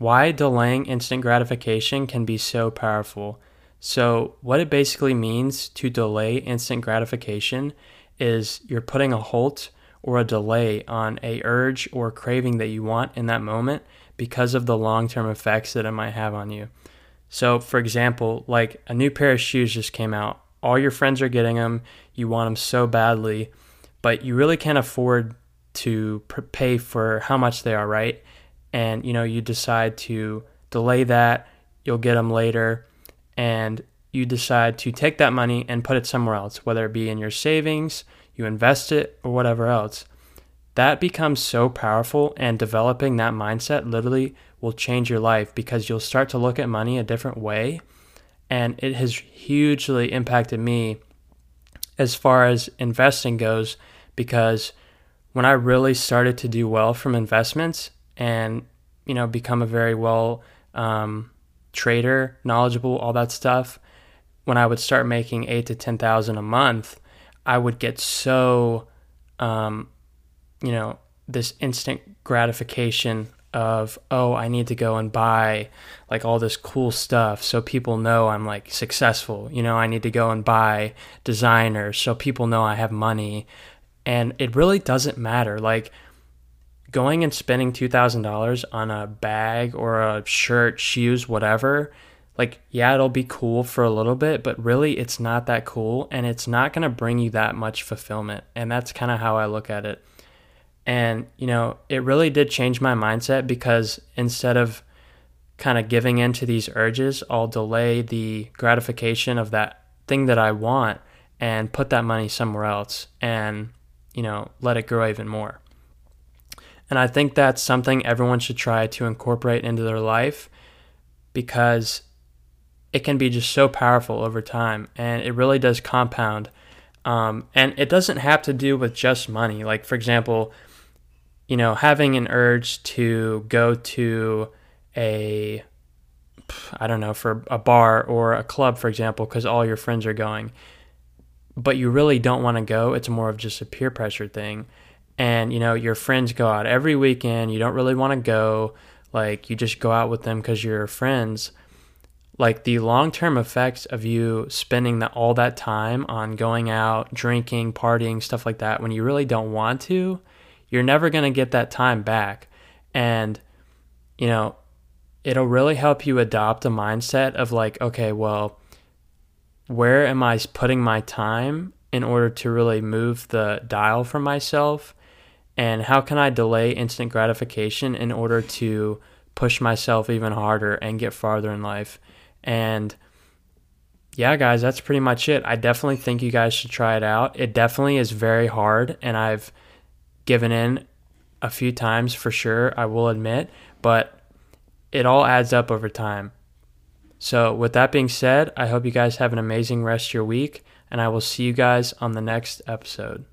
why delaying instant gratification can be so powerful. So, what it basically means to delay instant gratification is you're putting a halt or a delay on a urge or craving that you want in that moment because of the long-term effects that it might have on you. So, for example, like a new pair of shoes just came out. All your friends are getting them. You want them so badly, but you really can't afford to pay for how much they are, right? And you know, you decide to delay that, you'll get them later, and you decide to take that money and put it somewhere else, whether it be in your savings, you invest it, or whatever else. That becomes so powerful, and developing that mindset literally will change your life because you'll start to look at money a different way. And it has hugely impacted me as far as investing goes because when I really started to do well from investments and you know become a very well um, trader, knowledgeable, all that stuff, when I would start making eight to ten thousand a month, I would get so, um, you know, this instant gratification of oh I need to go and buy like all this cool stuff so people know I'm like successful. You know, I need to go and buy designers so people know I have money. And it really doesn't matter. Like going and spending $2,000 on a bag or a shirt, shoes, whatever, like, yeah, it'll be cool for a little bit, but really it's not that cool and it's not going to bring you that much fulfillment. And that's kind of how I look at it. And, you know, it really did change my mindset because instead of kind of giving in to these urges, I'll delay the gratification of that thing that I want and put that money somewhere else and, you know, let it grow even more. And I think that's something everyone should try to incorporate into their life because it can be just so powerful over time and it really does compound. Um, and it doesn't have to do with just money. Like, for example, you know, having an urge to go to a, I don't know, for a bar or a club, for example, because all your friends are going, but you really don't want to go. It's more of just a peer pressure thing and you know your friends go out every weekend you don't really want to go like you just go out with them because you're friends. Like the long-term effects of you spending that all that time on going out drinking partying stuff like that when you really don't want to you're never going to get that time back. And you know it'll really help you adopt a mindset of like okay well where am i putting my time in order to really move the dial for myself and how can I delay instant gratification in order to push myself even harder and get farther in life. And yeah, guys, that's pretty much it. I definitely think you guys should try it out. It definitely is very hard, and I've given in a few times for sure, I will admit, but it all adds up over time. So, with that being said, I hope you guys have an amazing rest of your week, and I will see you guys on the next episode.